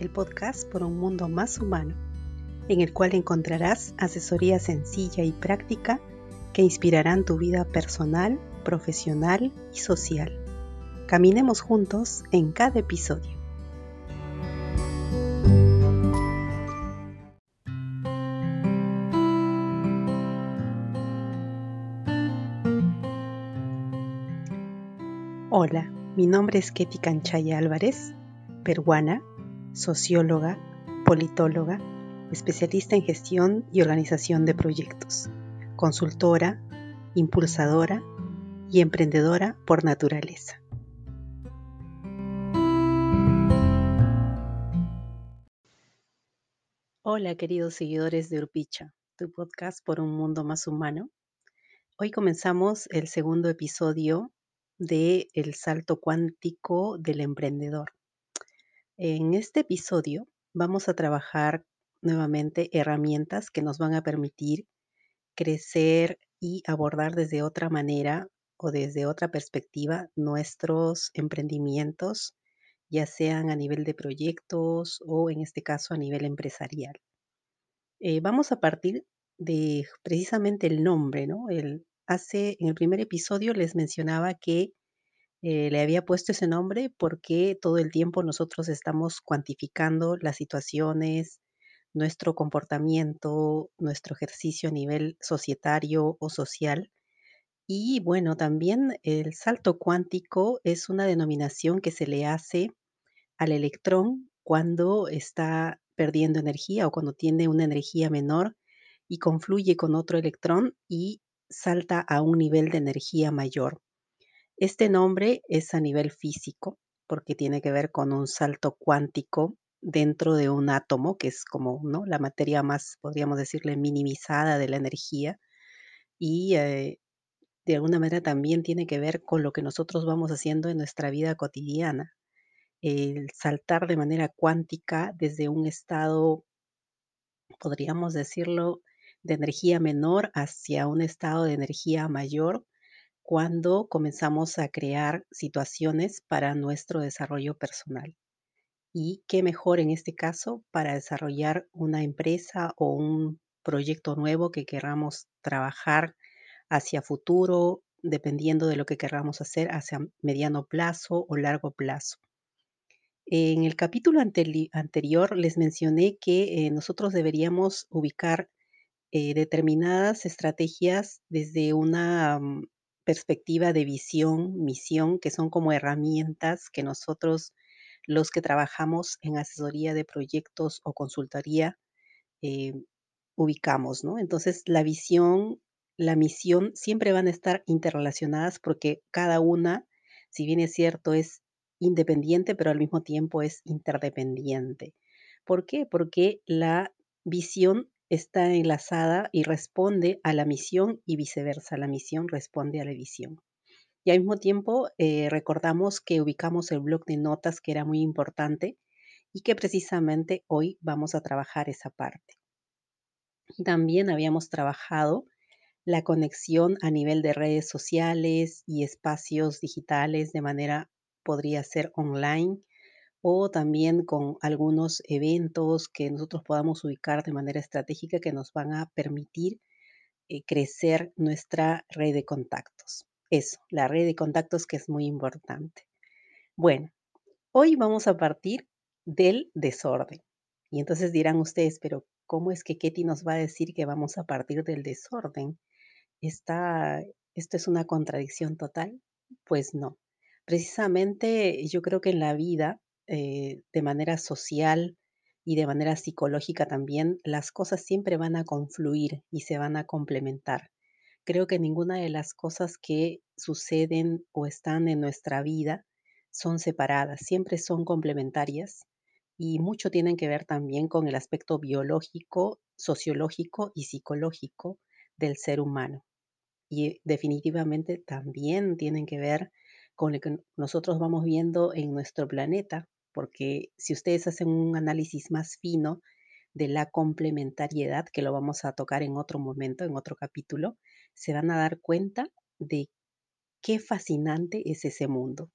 El podcast por un mundo más humano, en el cual encontrarás asesoría sencilla y práctica que inspirarán tu vida personal, profesional y social. Caminemos juntos en cada episodio. Hola, mi nombre es Ketty Canchaya Álvarez, peruana, socióloga, politóloga, especialista en gestión y organización de proyectos, consultora, impulsadora y emprendedora por naturaleza. Hola queridos seguidores de Urpicha, tu podcast por un mundo más humano. Hoy comenzamos el segundo episodio de El salto cuántico del emprendedor. En este episodio vamos a trabajar nuevamente herramientas que nos van a permitir crecer y abordar desde otra manera o desde otra perspectiva nuestros emprendimientos, ya sean a nivel de proyectos o en este caso a nivel empresarial. Eh, vamos a partir de precisamente el nombre, ¿no? El, hace, en el primer episodio les mencionaba que eh, le había puesto ese nombre porque todo el tiempo nosotros estamos cuantificando las situaciones, nuestro comportamiento, nuestro ejercicio a nivel societario o social. Y bueno, también el salto cuántico es una denominación que se le hace al electrón cuando está perdiendo energía o cuando tiene una energía menor y confluye con otro electrón y salta a un nivel de energía mayor. Este nombre es a nivel físico porque tiene que ver con un salto cuántico dentro de un átomo, que es como la materia más, podríamos decirle, minimizada de la energía. Y eh, de alguna manera también tiene que ver con lo que nosotros vamos haciendo en nuestra vida cotidiana. El saltar de manera cuántica desde un estado, podríamos decirlo, de energía menor hacia un estado de energía mayor cuando comenzamos a crear situaciones para nuestro desarrollo personal. Y qué mejor en este caso para desarrollar una empresa o un proyecto nuevo que queramos trabajar hacia futuro, dependiendo de lo que queramos hacer hacia mediano plazo o largo plazo. En el capítulo anterior les mencioné que eh, nosotros deberíamos ubicar eh, determinadas estrategias desde una mm, perspectiva de visión, misión, que son como herramientas que nosotros, los que trabajamos en asesoría de proyectos o consultoría, eh, ubicamos, ¿no? Entonces, la visión, la misión siempre van a estar interrelacionadas porque cada una, si bien es cierto, es independiente, pero al mismo tiempo es interdependiente. ¿Por qué? Porque la visión está enlazada y responde a la misión y viceversa, la misión responde a la visión. Y al mismo tiempo eh, recordamos que ubicamos el blog de notas que era muy importante y que precisamente hoy vamos a trabajar esa parte. También habíamos trabajado la conexión a nivel de redes sociales y espacios digitales de manera, podría ser online, o también con algunos eventos que nosotros podamos ubicar de manera estratégica que nos van a permitir eh, crecer nuestra red de contactos. Eso, la red de contactos que es muy importante. Bueno, hoy vamos a partir del desorden. Y entonces dirán ustedes, pero ¿cómo es que Ketty nos va a decir que vamos a partir del desorden? ¿Está, ¿Esto es una contradicción total? Pues no. Precisamente yo creo que en la vida eh, de manera social y de manera psicológica también, las cosas siempre van a confluir y se van a complementar. Creo que ninguna de las cosas que suceden o están en nuestra vida son separadas, siempre son complementarias y mucho tienen que ver también con el aspecto biológico, sociológico y psicológico del ser humano. Y definitivamente también tienen que ver con lo que nosotros vamos viendo en nuestro planeta, porque si ustedes hacen un análisis más fino de la complementariedad, que lo vamos a tocar en otro momento, en otro capítulo, se van a dar cuenta de qué fascinante es ese mundo.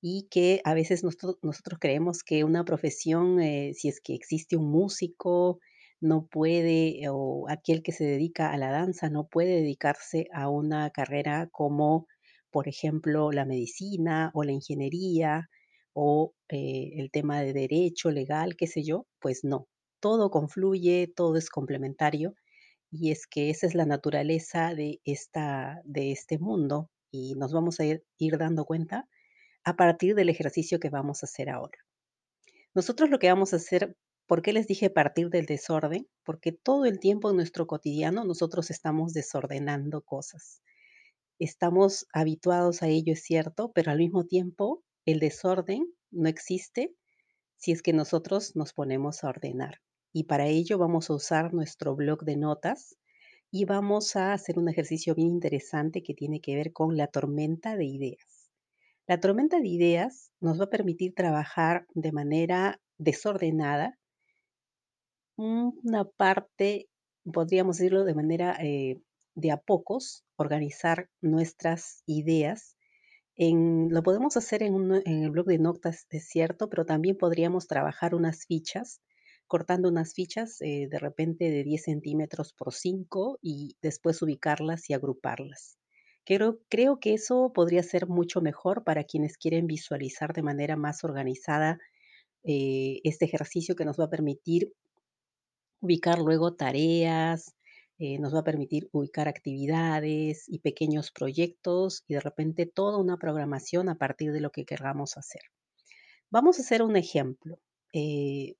y que a veces nosotros creemos que una profesión, eh, si es que existe un músico, no puede, o aquel que se dedica a la danza, no puede dedicarse a una carrera como, por ejemplo, la medicina o la ingeniería o, eh, el tema de derecho legal, qué sé yo, pues no. Todo confluye, todo es complementario, y es que esa es la naturaleza de esta de este mundo, y nos vamos a ir ir dando cuenta a partir del ejercicio que vamos a hacer ahora. Nosotros lo que vamos a hacer ¿por qué les dije partir del desorden? Porque todo el tiempo en nuestro cotidiano nosotros estamos desordenando cosas. Estamos habituados a ello, es cierto, pero al mismo tiempo el desorden no existe si es que nosotros nos ponemos a ordenar. Y para ello vamos a usar nuestro bloc de notas y vamos a hacer un ejercicio bien interesante que tiene que ver con la tormenta de ideas. La tormenta de ideas nos va a permitir trabajar de manera desordenada una parte, podríamos decirlo de manera, eh, de a pocos, organizar nuestras ideas en lo podemos hacer en el bloc de notas, es cierto, pero también podríamos trabajar unas fichas, cortando unas fichas, eh, de repente de 10 centímetros por 5 y después ubicarlas y agruparlas. Creo creo que eso podría ser mucho mejor para quienes quieren visualizar de manera más organizada, eh, este ejercicio que nos va a permitir ubicar luego tareas, eh, nos va a permitir ubicar actividades y pequeños proyectos y de repente toda una programación a partir de lo que querramos hacer. Vamos a hacer un ejemplo. Eh,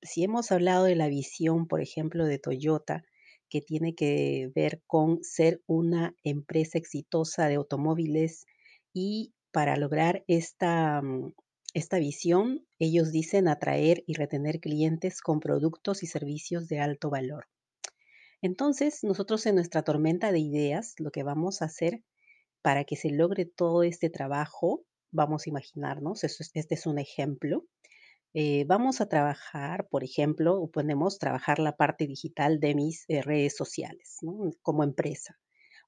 si hemos hablado de la visión, por ejemplo, de Toyota, que tiene que ver con ser una empresa exitosa de automóviles y para lograr esta, mm, esta visión, ellos dicen atraer y retener clientes con productos y servicios de alto valor. Entonces, nosotros en nuestra tormenta de ideas, lo que vamos a hacer para que se logre todo este trabajo, vamos a imaginarnos, este es un ejemplo, eh, vamos a trabajar, por ejemplo, ponemos trabajar la parte digital de mis eh, redes sociales, ¿no? Como empresa.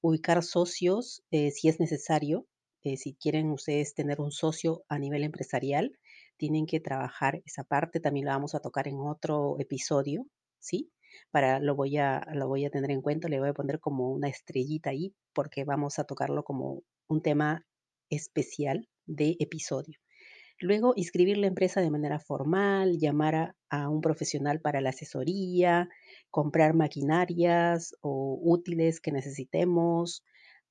Ubicar socios, eh, si es necesario, si quieren ustedes tener un socio a nivel empresarial, tienen que trabajar esa parte, también la vamos a tocar en otro episodio, ¿sí? Para, lo voy a, lo voy a tener en cuenta, le voy a poner como una estrellita ahí, porque vamos a tocarlo como un tema especial de episodio. Luego, inscribir la empresa de manera formal, llamar a, a un profesional para la asesoría, comprar maquinarias o útiles que necesitemos,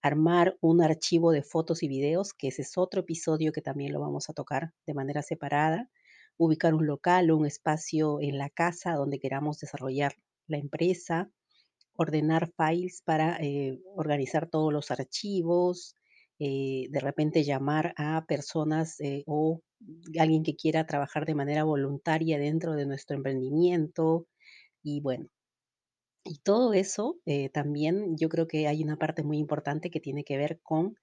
armar un archivo de fotos y videos, que ese es otro episodio que también lo vamos a tocar de manera separada, ubicar un local o un espacio en la casa donde queramos desarrollar la empresa, ordenar files para eh, organizar todos los archivos, eh, de repente llamar a personas eh, o alguien que quiera trabajar de manera voluntaria dentro de nuestro emprendimiento. Y bueno, y todo eso también yo creo que hay una parte muy importante que tiene que ver con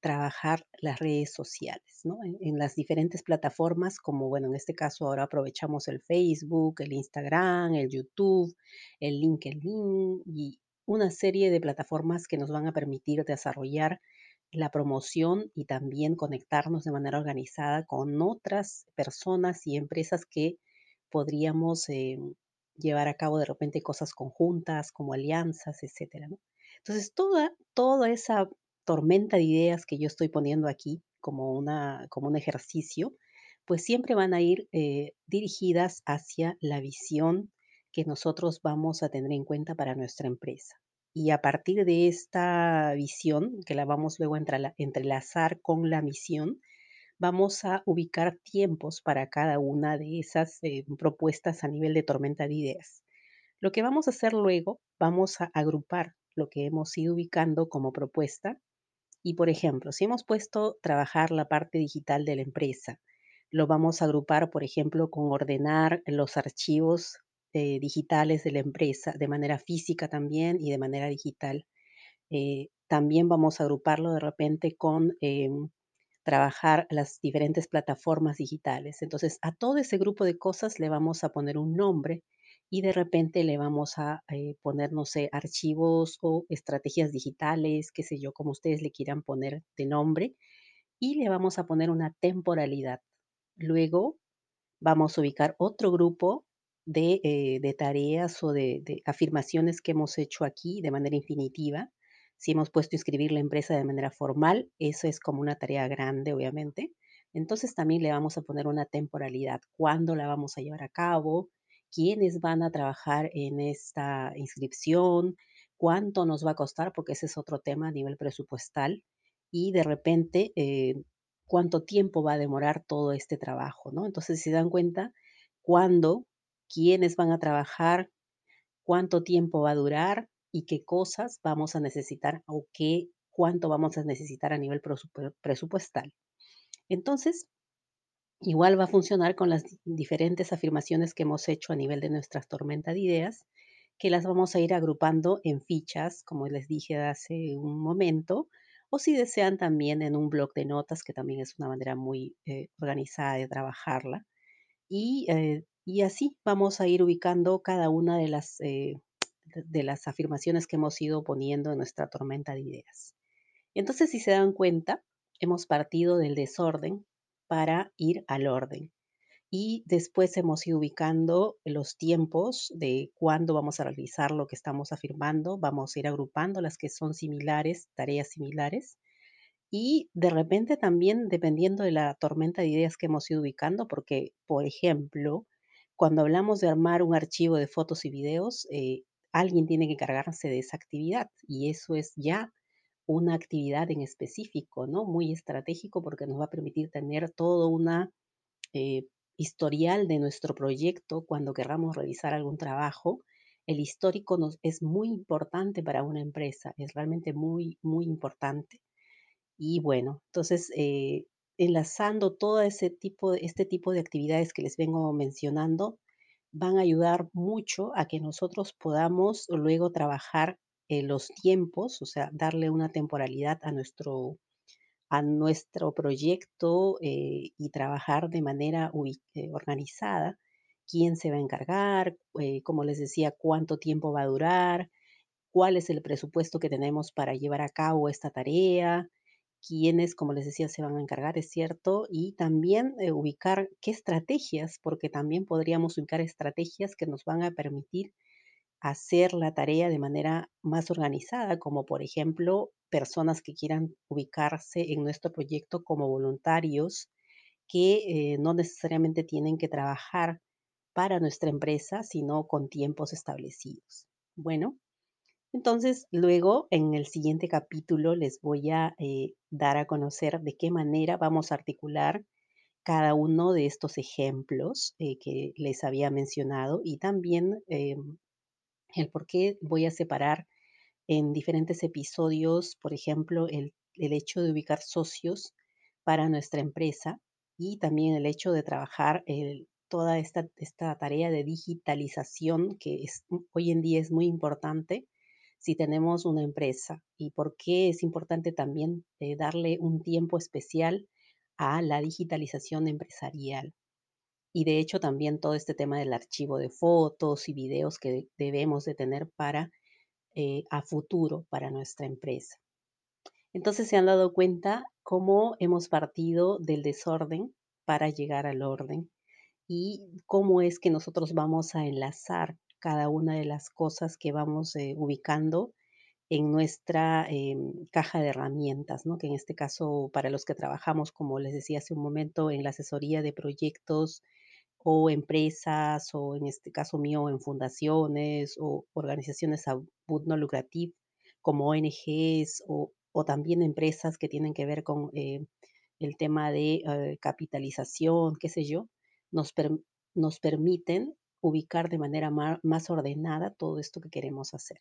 trabajar las redes sociales, ¿no? En, las diferentes plataformas, como bueno, en este caso ahora aprovechamos el Facebook, el Instagram, el YouTube, el LinkedIn y una serie de plataformas que nos van a permitir desarrollar la promoción y también conectarnos de manera organizada con otras personas y empresas que podríamos eh, llevar a cabo de repente cosas conjuntas, como alianzas, etcétera. Entonces, toda, toda esa tormenta de ideas que yo estoy poniendo aquí como, una, como un ejercicio, pues siempre van a ir eh, dirigidas hacia la visión que nosotros vamos a tener en cuenta para nuestra empresa. Y a partir de esta visión, que la vamos luego a entrela- entrelazar con la misión, vamos a ubicar tiempos para cada una de esas eh, propuestas a nivel de tormenta de ideas. Lo que vamos a hacer luego, vamos a agrupar lo que hemos ido ubicando como propuesta y, por ejemplo, si hemos puesto trabajar la parte digital de la empresa, lo vamos a agrupar, por ejemplo, con ordenar los archivos eh, digitales de la empresa de manera física también y de manera digital. Eh, también vamos a agruparlo de repente con em, trabajar las diferentes plataformas digitales. Entonces, a todo ese grupo de cosas le vamos a poner un nombre y de repente le vamos a eh, poner, no sé, archivos o estrategias digitales, qué sé yo, como ustedes le quieran poner de nombre. y le vamos a poner una temporalidad. Luego vamos a ubicar otro grupo de, eh, de tareas o de, de afirmaciones que hemos hecho aquí de manera infinitiva. Si hemos puesto inscribir la empresa de manera formal, eso es como una tarea grande, obviamente. Entonces también le vamos a poner una temporalidad, cuándo la vamos a llevar a cabo, quiénes van a trabajar en esta inscripción, cuánto nos va a costar, porque ese es otro tema a nivel presupuestal, y de repente eh, cuánto tiempo va a demorar todo este trabajo, ¿no? Entonces, si se dan cuenta, cuándo, quiénes van a trabajar, cuánto tiempo va a durar y qué cosas vamos a necesitar o qué, cuánto vamos a necesitar a nivel presupuestal. Entonces, igual va a funcionar con las diferentes afirmaciones que hemos hecho a nivel de nuestras tormenta de ideas, que las vamos a ir agrupando en fichas, como les dije hace un momento, o si desean también en un blog de notas, que también es una manera muy eh, organizada de trabajarla. Y, eh, y, así vamos a ir ubicando cada una de las, eh, de las afirmaciones que hemos ido poniendo en nuestra tormenta de ideas. Entonces, si se dan cuenta, hemos partido del desorden para ir al orden. Y después hemos ido ubicando los tiempos de cuándo vamos a realizar lo que estamos afirmando. Vamos a ir agrupando las que son similares, tareas similares. Y de repente también, dependiendo de la tormenta de ideas que hemos ido ubicando, porque, por ejemplo, cuando hablamos de armar un archivo de fotos y videos, eh, alguien tiene que encargarse de esa actividad y eso es ya una actividad en específico, ¿no? Muy estratégico porque nos va a permitir tener todo una eh, historial de nuestro proyecto cuando queramos realizar algún trabajo. El histórico nos, es muy importante para una empresa, es realmente muy, muy importante. Y bueno, entonces, eh, enlazando todo ese tipo, este tipo de actividades que les vengo mencionando, van a ayudar mucho a que nosotros podamos luego trabajar los tiempos, o sea, darle una temporalidad a nuestro, a nuestro proyecto eh, y trabajar de manera eh, organizada. ¿Quién se va a encargar? Eh, como les decía, cuánto tiempo va a durar, cuál es el presupuesto que tenemos para llevar a cabo esta tarea, quiénes, como les decía, se van a encargar, es cierto, y también ubicar qué estrategias, porque también podríamos ubicar estrategias que nos van a permitir hacer la tarea de manera más organizada, como por ejemplo personas que quieran ubicarse en nuestro proyecto como voluntarios que eh, no necesariamente tienen que trabajar para nuestra empresa, sino con tiempos establecidos. Bueno, entonces luego en el siguiente capítulo les voy a eh, dar a conocer de qué manera vamos a articular cada uno de estos ejemplos eh, que les había mencionado y también em, el por qué voy a separar en diferentes episodios, por ejemplo, el, hecho de ubicar socios para nuestra empresa y también el hecho de trabajar toda esta, esta, tarea de digitalización que es, hoy en día es muy importante si tenemos una empresa y por qué es importante también eh, darle un tiempo especial a la digitalización empresarial. Y de hecho también todo este tema del archivo de fotos y videos que debemos de tener para eh, a futuro para nuestra empresa. Entonces se han dado cuenta cómo hemos partido del desorden para llegar al orden y cómo es que nosotros vamos a enlazar cada una de las cosas que vamos eh, ubicando en nuestra em, caja de herramientas, ¿no? que en este caso para los que trabajamos, como les decía hace un momento, en la asesoría de proyectos o empresas, o en este caso mío, en fundaciones o organizaciones a no lucrativ como ONGs o, o, también empresas que tienen que ver con eh, el tema de eh, capitalización, qué sé yo, nos, nos permiten ubicar de manera más ordenada todo esto que queremos hacer.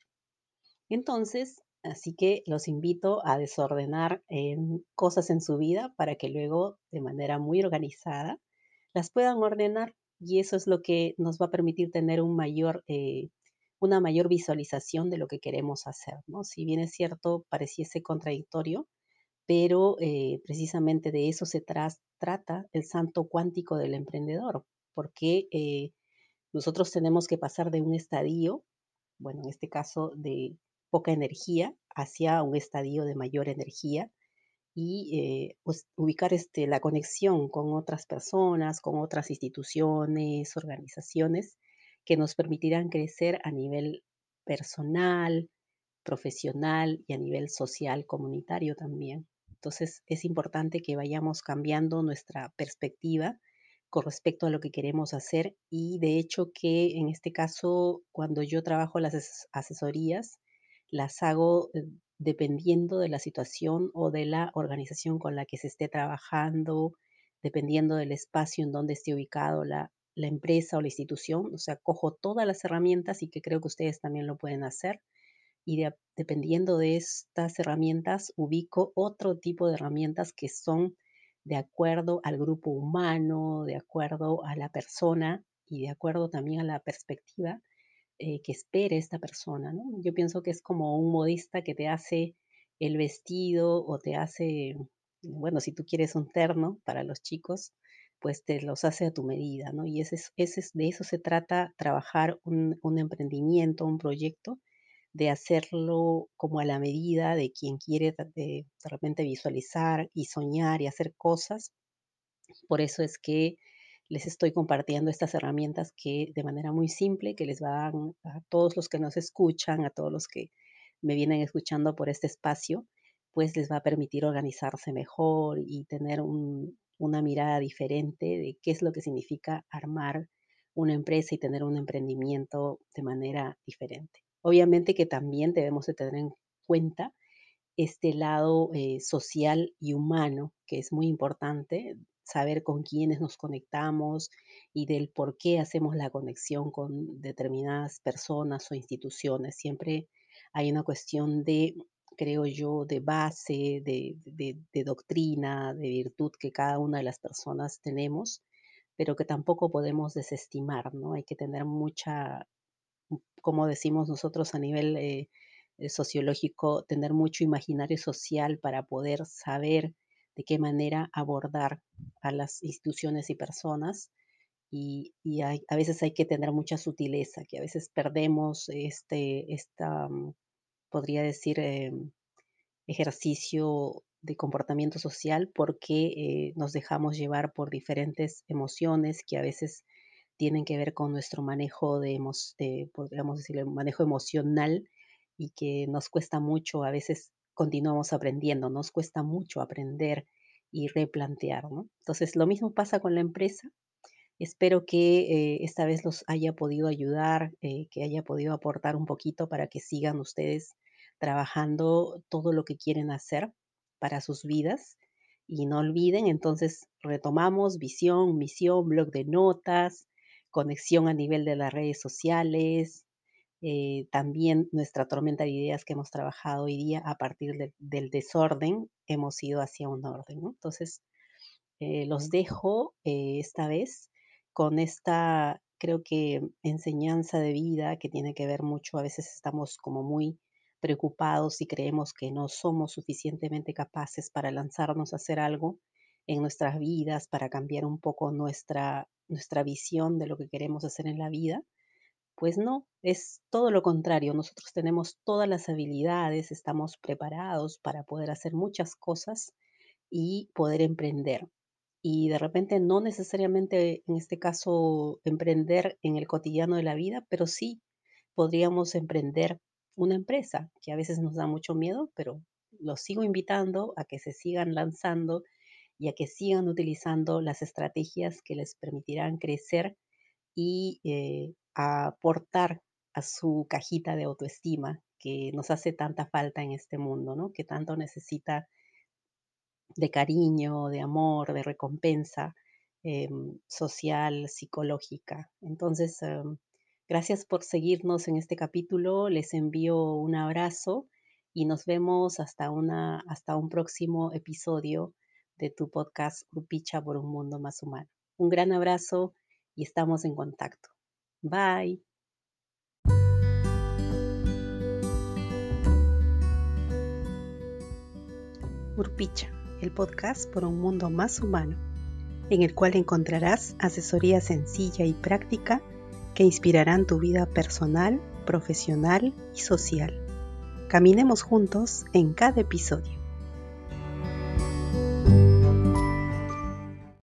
Entonces, así que los invito a desordenar en cosas en su vida para que luego de manera muy organizada las puedan ordenar y eso es lo que nos va a permitir tener eh, una mayor visualización de lo que queremos hacer. ¿no? Si bien es cierto, pareciese contradictorio, pero eh, precisamente de eso se trata el santo cuántico del emprendedor, porque eh, nosotros tenemos que pasar de un estadio, bueno, en este caso de poca energía, hacia un estadio de mayor energía y eh, pues, ubicar este, la conexión con otras personas, con otras instituciones, organizaciones que nos permitirán crecer a nivel personal, profesional y a nivel social, comunitario también. Entonces es importante que vayamos cambiando nuestra perspectiva con respecto a lo que queremos hacer y de hecho que en este caso cuando yo trabajo las asesorías las hago eh, dependiendo de la situación o de la organización con la que se esté trabajando, dependiendo del espacio en donde esté ubicado la, empresa o la institución. O sea, cojo todas las herramientas y que creo que ustedes también lo pueden hacer. Y dependiendo de estas herramientas, ubico otro tipo de herramientas que son de acuerdo al grupo humano, de acuerdo a la persona y de acuerdo también a la perspectiva eh, que espere esta persona, ¿no? Yo pienso que es como un modista que te hace el vestido o te hace, bueno, si tú quieres un terno para los chicos, pues te los hace a tu medida, ¿no? Y ese, ese, de eso se trata trabajar un, emprendimiento, un proyecto, de hacerlo como a la medida de quien quiere de, de repente visualizar y soñar y hacer cosas. Por eso es que les estoy compartiendo estas herramientas que de manera muy simple, que les van a todos los que nos escuchan, a todos los que me vienen escuchando por este espacio, pues les va a permitir organizarse mejor y tener una mirada diferente de qué es lo que significa armar una empresa y tener un emprendimiento de manera diferente. Obviamente que también debemos de tener en cuenta este lado eh, social y humano, que es muy importante, saber con quiénes nos conectamos y del por qué hacemos la conexión con determinadas personas o instituciones. Siempre hay una cuestión de, creo yo, de base, de, de, doctrina, de virtud que cada una de las personas tenemos, pero que tampoco podemos desestimar, ¿no? Hay que tener mucha, como decimos nosotros a nivel eh, eh, sociológico, tener mucho imaginario social para poder saber de qué manera abordar a las instituciones y personas. Y, a veces hay que tener mucha sutileza, que a veces perdemos este, esta, mm, podría decir, em, ejercicio de comportamiento social porque eh, nos dejamos llevar por diferentes emociones que a veces tienen que ver con nuestro manejo de, de podríamos decir, manejo emocional y que nos cuesta mucho a veces continuamos aprendiendo, nos cuesta mucho aprender y replantear, ¿no? Entonces, lo mismo pasa con la empresa. Espero que eh, esta vez los haya podido ayudar, eh, que haya podido aportar un poquito para que sigan ustedes trabajando todo lo que quieren hacer para sus vidas. Y no olviden, entonces retomamos visión, misión, blog de notas, conexión a nivel de las redes sociales, eh, también nuestra tormenta de ideas que hemos trabajado hoy día a partir del desorden, hemos ido hacia un orden. Entonces, eh, los dejo eh, esta vez con esta, creo que, enseñanza de vida que tiene que ver mucho, a veces estamos como muy preocupados y creemos que no somos suficientemente capaces para lanzarnos a hacer algo en nuestras vidas, para cambiar un poco nuestra, nuestra visión de lo que queremos hacer en la vida. Pues no, es todo lo contrario. Nosotros tenemos todas las habilidades, estamos preparados para poder hacer muchas cosas y poder emprender. Y de repente no necesariamente en este caso emprender en el cotidiano de la vida, pero sí podríamos emprender una empresa, que a veces nos da mucho miedo, pero los sigo invitando a que se sigan lanzando y a que sigan utilizando las estrategias que les permitirán crecer y eh, aportar a su cajita de autoestima que nos hace tanta falta en este mundo, ¿no? Que tanto necesita de cariño, de amor, de recompensa em, social, psicológica. Entonces, em, gracias por seguirnos en este capítulo. Les envío un abrazo y nos vemos hasta, una, hasta un próximo episodio de tu podcast Grupicha por un mundo más humano. Un gran abrazo y estamos en contacto. Bye. Urpicha, el podcast por un mundo más humano, en el cual encontrarás asesoría sencilla y práctica que inspirarán tu vida personal, profesional y social. Caminemos juntos en cada episodio.